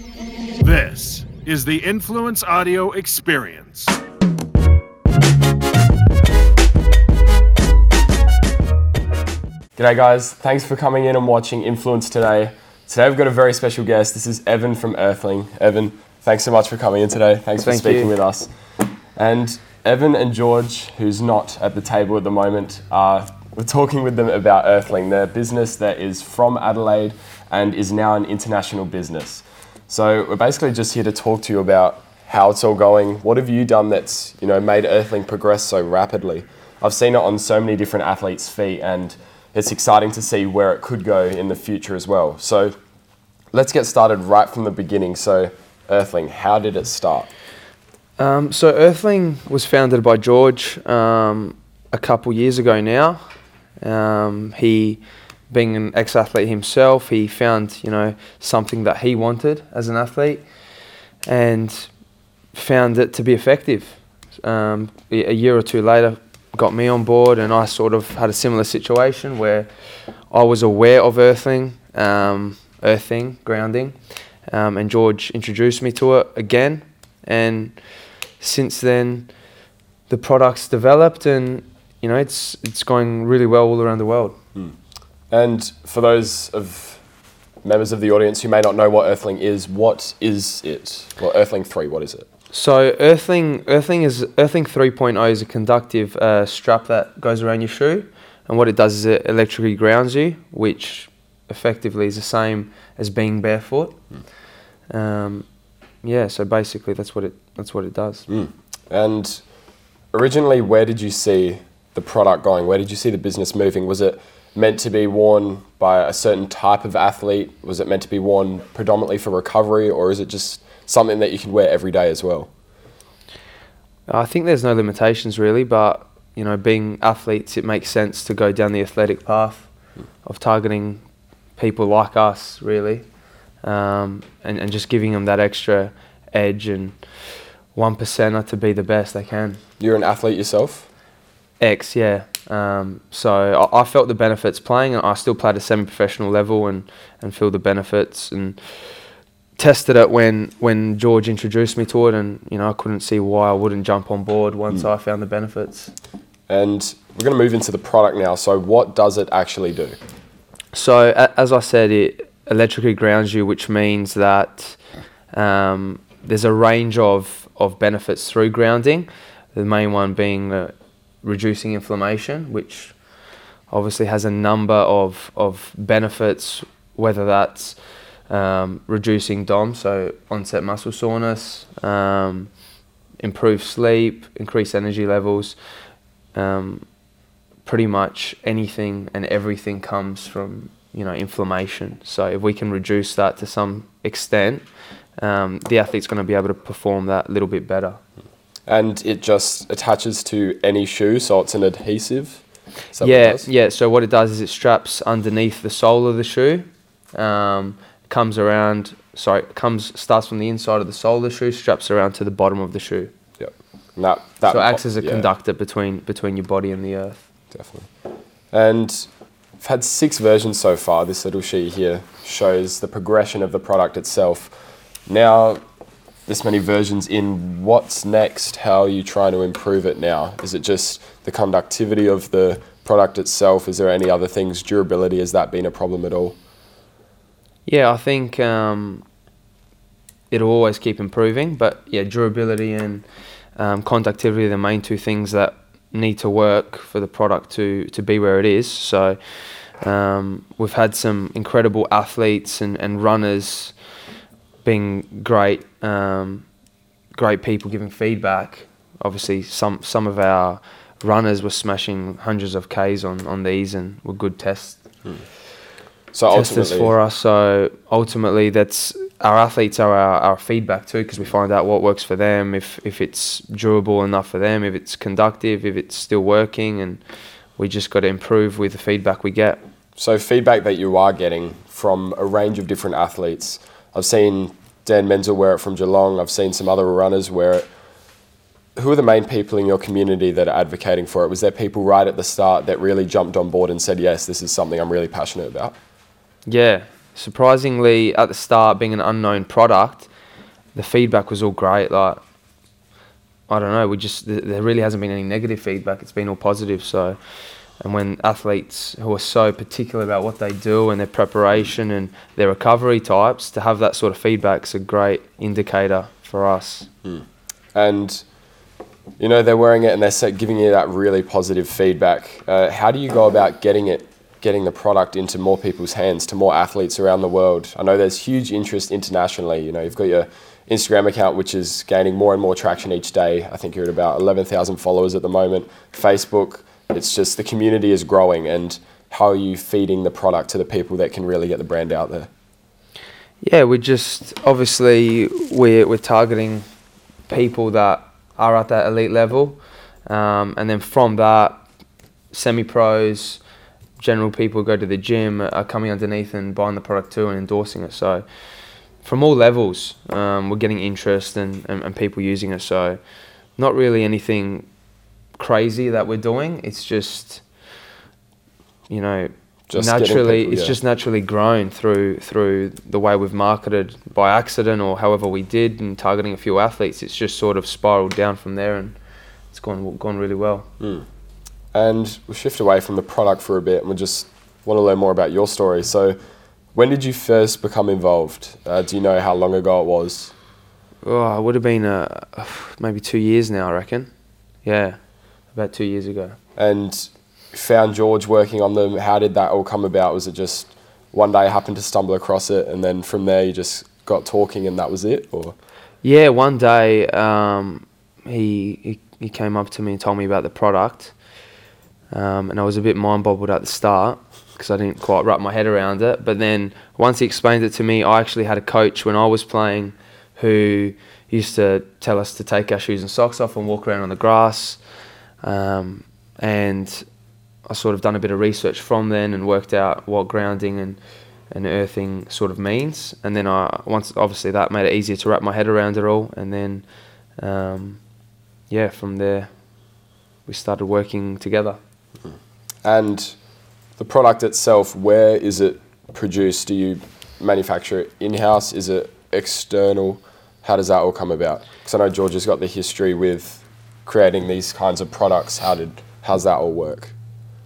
This is the Influence Audio Experience. G'day guys, thanks for coming in and watching Influence today. Today we've got a very special guest. This is Evan from Earthling. Evan, thanks so much for coming in today. Thanks for Thank speaking you. with us. And Evan and George, who's not at the table at the moment, uh, we're talking with them about Earthling, their business that is from Adelaide and is now an international business. So we're basically just here to talk to you about how it's all going. What have you done that's you know made Earthling progress so rapidly? I've seen it on so many different athletes' feet, and it's exciting to see where it could go in the future as well. So let's get started right from the beginning. So Earthling, how did it start? Um, so Earthling was founded by George um, a couple years ago now. Um, he, being an ex-athlete himself, he found you know something that he wanted as an athlete, and found it to be effective. Um, a year or two later, got me on board, and I sort of had a similar situation where I was aware of earthing, um, earthing, grounding, um, and George introduced me to it again, and since then, the product's developed, and you know it's it's going really well all around the world. And for those of members of the audience who may not know what Earthling is, what is it? Well, Earthling 3, what is it? So Earthling, Earthling is Earthling 3.0 is a conductive uh, strap that goes around your shoe, and what it does is it electrically grounds you, which effectively is the same as being barefoot. Um, yeah, so basically that's what it that's what it does. And originally, where did you see the product going? Where did you see the business moving? Was it meant to be worn by a certain type of athlete? Was it meant to be worn predominantly for recovery, or is it just something that you can wear every day as well? I think there's no limitations really, but you know, being athletes, it makes sense to go down the athletic path of targeting people like us, really, um, and and just giving them that extra edge and one percenter to be the best they can. You're an athlete yourself. X, yeah. Um, so I, I felt the benefits playing, and I still played at a semi-professional level, and and feel the benefits and tested it when when George introduced me to it, and you know I couldn't see why I wouldn't jump on board once I found the benefits. And we're going to move into the product now. So, what does it actually do? So a- as I said, it electrically grounds you, which means that um, there's a range of of benefits through grounding. The main one being uh, reducing inflammation, which obviously has a number of of benefits, whether that's um, reducing DOMS, so onset muscle soreness, um, improve sleep, increase energy levels. Um, pretty much anything and everything comes from you know inflammation. So if we can reduce that to some extent, um, the athlete's going to be able to perform that a little bit better. And it just attaches to any shoe, so it's an adhesive. Is that what it yeah, yeah. So what it does is it straps underneath the sole of the shoe, um, comes around. Sorry, comes starts from the inside of the sole of the shoe, straps around to the bottom of the shoe. Yep. That, that so it acts as a yeah, conductor between between your body and the earth. Definitely. And I've had six versions so far. This little sheet here shows the progression of the product itself. Now, this many versions in, what's next? How are you trying to improve it now? Is it just the conductivity of the product itself? Is there any other things? Durability, has that been a problem at all? Yeah, I think um, it'll always keep improving, but yeah, durability and um, conductivity are the main two things that need to work for the product to to be where it is. So um, we've had some incredible athletes and, and runners being great um, great people giving feedback. Obviously, some some of our runners were smashing hundreds of k's on, on these and were good tests So testers ultimately, for us. So ultimately, that's our athletes are our, our feedback too, because we find out what works for them, if if it's durable enough for them, if it's conductive, if it's still working, and we just got to improve with the feedback we get. So feedback that you are getting from a range of different athletes. I've seen Dan Menzel wear it from Geelong. I've seen some other runners wear it. Who are the main people in your community that are advocating for it? Was there people right at the start that really jumped on board and said, "Yes, this is something I'm really passionate about"? Yeah. surprisingly, at the start, being an unknown product, the feedback was all great. Like, I don't know, we just there really hasn't been any negative feedback. It's been all positive. So, and when athletes who are so particular about what they do and their preparation and their recovery types, to have that sort of feedback is a great indicator for us. and you know they're wearing it and they're giving you that really positive feedback. Uh, how do you go about getting it, getting the product into more people's hands, to more athletes around the world? I know there's huge interest internationally. You know, you've got your Instagram account, which is gaining more and more traction each day. I think you're at about 11,000 followers at the moment. Facebook, it's just the community is growing. And how are you feeding the product to the people that can really get the brand out there? Yeah, we're just obviously we're we're targeting people that are at that elite level, um, and then from that, semi-pros, general people go to the gym are coming underneath and buying the product too and endorsing it. So, from all levels, um, we're getting interest and, and, and people using it. So, not really anything crazy that we're doing. It's just, you know, Just naturally people- it's just naturally grown through through the way we've marketed by accident or however we did and targeting a few athletes it's just sort of spiraled down from there and it's gone gone really well And we'll shift away from the product for a bit and we just want to learn more about your story. So, when did you first become involved? Uh, do you know how long ago it was? oh it would have been uh, maybe two years now i reckon yeah about two years ago And found George working on them. How did that all come about? Was it just one day happened to stumble across it and then from there you just got talking and that was it? Or Yeah, one day um, he, he he came up to me and told me about the product, um, and I was a bit mind boggled at the start because I didn't quite wrap my head around it. But then once he explained it to me, I actually had a coach when I was playing who used to tell us to take our shoes and socks off and walk around on the grass, um, and I sort of done a bit of research from then and worked out what grounding and and earthing sort of means. And then I once obviously that made it easier to wrap my head around it all. And then um, yeah, from there we started working together. and the product itself, where is it produced? Do you manufacture it in house? Is it external? How does that all come about? Because I know George has got the history with creating these kinds of products. How did how's that all work?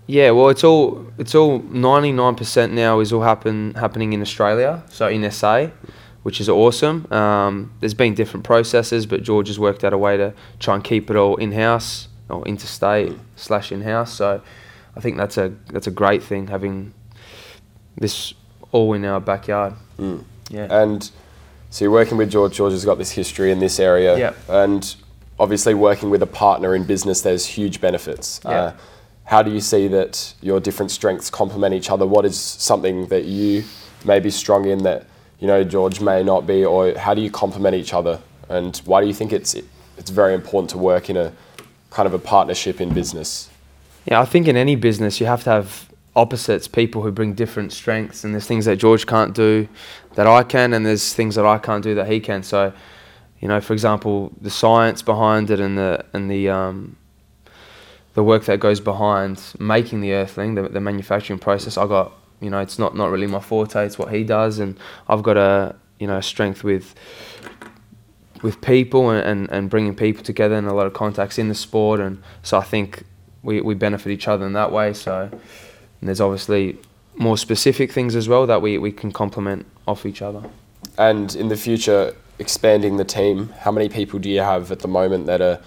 Yeah, well, it's all it's all ninety nine percent now is all happen happening in Australia, so in SA, which is awesome. Um, there's been different processes, but George has worked out a way to try and keep it all in house or interstate slash in house. So I think that's a that's a great thing having this all in our backyard. Yeah. And so you're working with George. George has got this history in this area. Yeah. And obviously, working with a partner in business, there's huge benefits. Yeah. Uh, how do you see that your different strengths complement each other? What is something that you may be strong in that you know George may not be, or how do you complement each other? And why do you think it's it's very important to work in a kind of a partnership in business? Yeah, I think in any business you have to have opposites, people who bring different strengths, and there's things that George can't do that I can, and there's things that I can't do that he can. So, you know, for example, the science behind it and the and the um, the work that goes behind making the Earthling, the, the manufacturing process. I got, you know, it's not not really my forte. It's what he does, and I've got a you know strength with with people and, and, and bringing people together and a lot of contacts in the sport and so I think we, we benefit each other in that way so there's obviously more specific things as well that we, we can complement off each other And in the future, expanding the team. How many people do you have at the moment that are,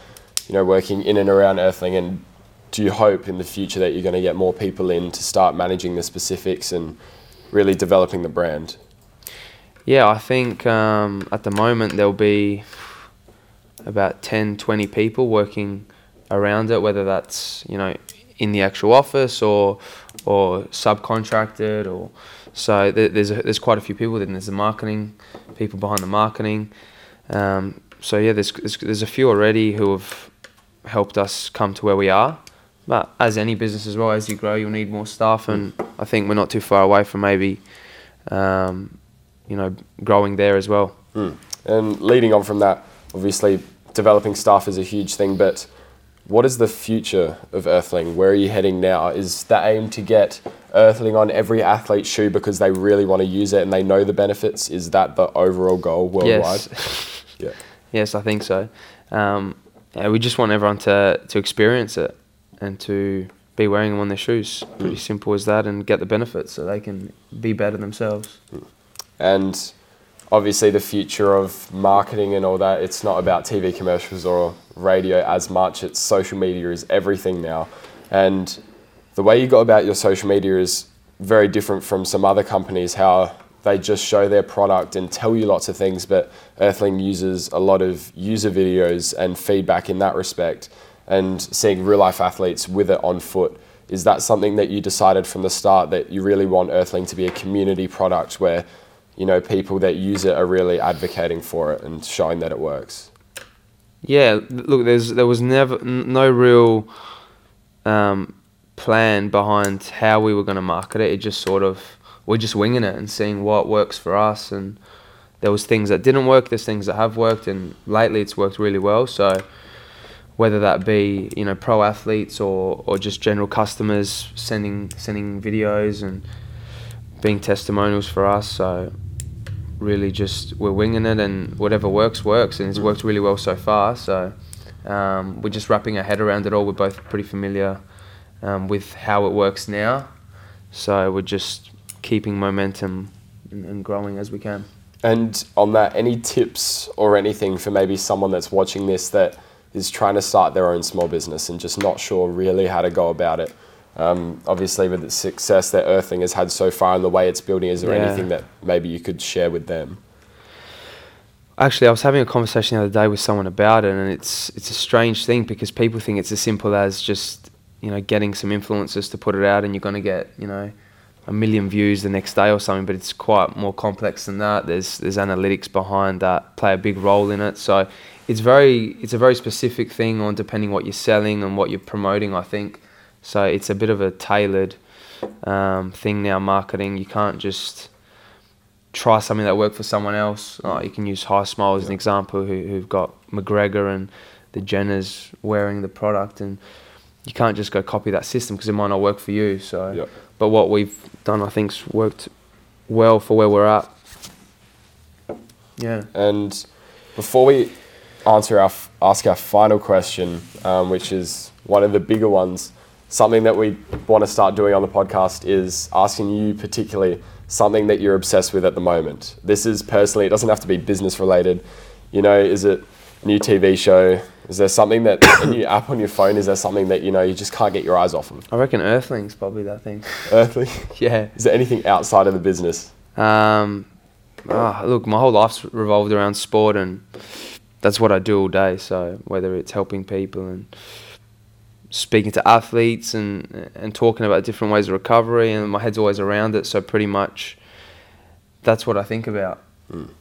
you know, working in and around Earthling? And do you hope in the future that you're going to get more people in to start managing the specifics and really developing the brand? yeah I think um, at the moment there'll be about 10 20 people working around it whether that's you know in the actual office or or subcontracted or so there, there's a, there's quite a few people. Then there's the marketing people behind the marketing. Um, so yeah there's, there's there's a few already who have helped us come to where we are. But as any business as well as you grow you'll need more staff. And I think we're not too far away from maybe um, you know growing there as well. And leading on from that, obviously, developing staff is a huge thing, but what is the future of Earthling? Where are you heading now? Is the aim to get Earthling on every athlete's shoe because they really want to use it and they know the benefits? Is that the overall goal worldwide? Yes. Yeah. Yes, I think so. Um, yeah, we just want everyone to, to experience it and to be wearing them on their shoes. Pretty simple as that, and get the benefits so they can be better themselves. And obviously, the future of marketing and all that, it's not about TV commercials or radio as much. It's social media is everything now. And the way you go about your social media is very different from some other companies, how they just show their product and tell you lots of things. But Earthling uses a lot of user videos and feedback in that respect, and seeing real life athletes with it on foot. Is that something that you decided from the start that you really want Earthling to be a community product where, you know, people that use it are really advocating for it and showing that it works? Yeah, look, there's there was never no real um, plan behind how we were going to market it. It just sort of we're just winging it and seeing what works for us. And there was things that didn't work. There's things that have worked, and lately it's worked really well. So whether that be you know pro athletes or, or just general customers sending sending videos and being testimonials for us. So really just we're winging it and whatever works works and it's worked really well so far. So um, we're just wrapping our head around it all. We're both pretty familiar um, with how it works now. So we're just keeping momentum and, and growing as we can. And on that, any tips or anything for maybe someone that's watching this that is trying to start their own small business and just not sure really how to go about it? Um, obviously, with the success that Earthling has had so far and the way it's building, is there Yeah. anything that maybe you could share with them? Actually, I was having a conversation the other day with someone about it, and it's it's a strange thing because people think it's as simple as just you know getting some influencers to put it out, and you're going to get you know a million views the next day or something. But it's quite more complex than that. There's there's analytics behind that play a big role in it. So it's very it's a very specific thing on depending what you're selling and what you're promoting. I think so. It's a bit of a tailored um, thing now. Marketing you can't just try something that worked for someone else. Like you can use HiSmile as an example, who, who've got McGregor and the Jenners wearing the product, and you can't just go copy that system because it might not work for you. So, Yep. but what we've done, I think's worked well for where we're at. Yeah. And before we answer our f- ask our final question, um, which is one of the bigger ones, something that we want to start doing on the podcast is asking you particularly something that you're obsessed with at the moment. This is personally, it doesn't have to be business related. You know, is it new TV show? Is there something that a new app on your phone? Is there something that you know you just can't get your eyes off of? I reckon Earthling's probably that thing. Earthly. yeah. Is there anything outside of the business? Um, ah, look, my whole life's revolved around sport, and that's what I do all day. So whether it's helping people and speaking to athletes and and talking about different ways of recovery, and my head's always around it. So pretty much, that's what I think about.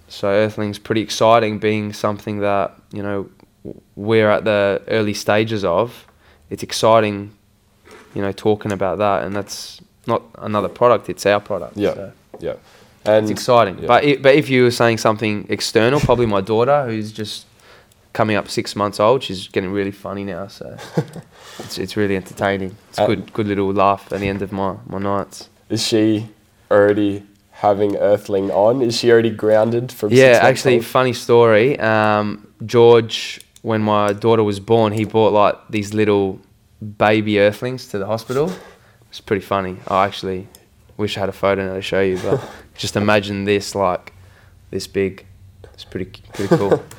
So Earthling's pretty exciting, being something that you know we're at the early stages of. It's exciting, you know, talking about that, and that's not another product; it's our product. Yeah. So. Yeah. And It's exciting. yeah. But i but if you were saying something external, probably my daughter, who's just coming up six months old, she's getting really funny now. So it's, it's really entertaining. It's Uh, good good little laugh at the end of my, my nights. Is she already having Earthling on? Is she already grounded from Yeah, actually, old? funny story. Um, George, when my daughter was born, he bought like these little baby earthlings to the hospital. It's pretty funny. I actually wish I had a photo now to show you, but just imagine this like this big. It's pretty pretty cool.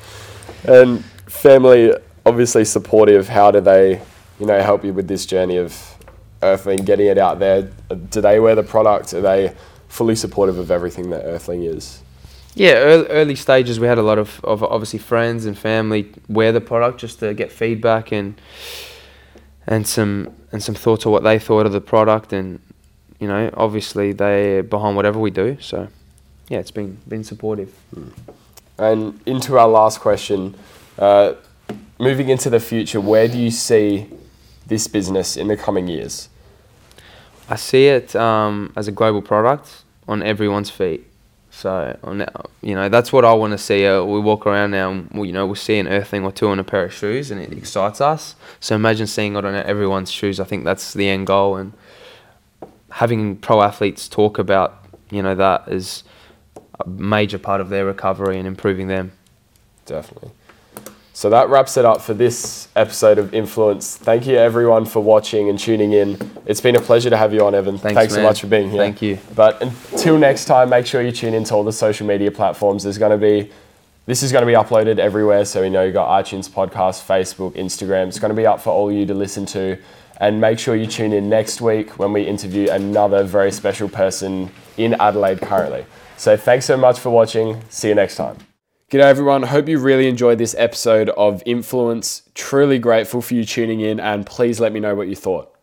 And family obviously supportive. How do they, you know, help you with this journey of Earthling, getting it out there? Do they wear the product? Are they fully supportive of everything that Earthling is? Yeah, early, early stages we had a lot of, of obviously friends and family wear the product just to get feedback and and some and some thoughts of what they thought of the product and you know obviously they're behind whatever we do so yeah it's been been supportive. And into our last question, uh, moving into the future, where do you see this business in the coming years? I see it um, as a global product on everyone's feet. So you know that's what I want to see. Uh, we walk around now, and you know, we'll see an earthling or two on a pair of shoes, and it excites us. So imagine seeing it on everyone's shoes. I think that's the end goal, and having pro athletes talk about you know that is a major part of their recovery and improving them. Definitely. So that wraps it up for this episode of Influence. Thank you everyone for watching and tuning in. It's been a pleasure to have you on, Evan. Thanks, so much for being here. Thank you. But until next time, make sure you tune into all the social media platforms. There's going to be this is going to be uploaded everywhere. So we know you got iTunes, podcast, Facebook, Instagram. It's going to be up for all you to listen to. And make sure you tune in next week when we interview another very special person in Adelaide currently. So thanks so much for watching. See you next time. G'day everyone, hope you really enjoyed this episode of Influence. Truly grateful for you tuning in and please let me know what you thought.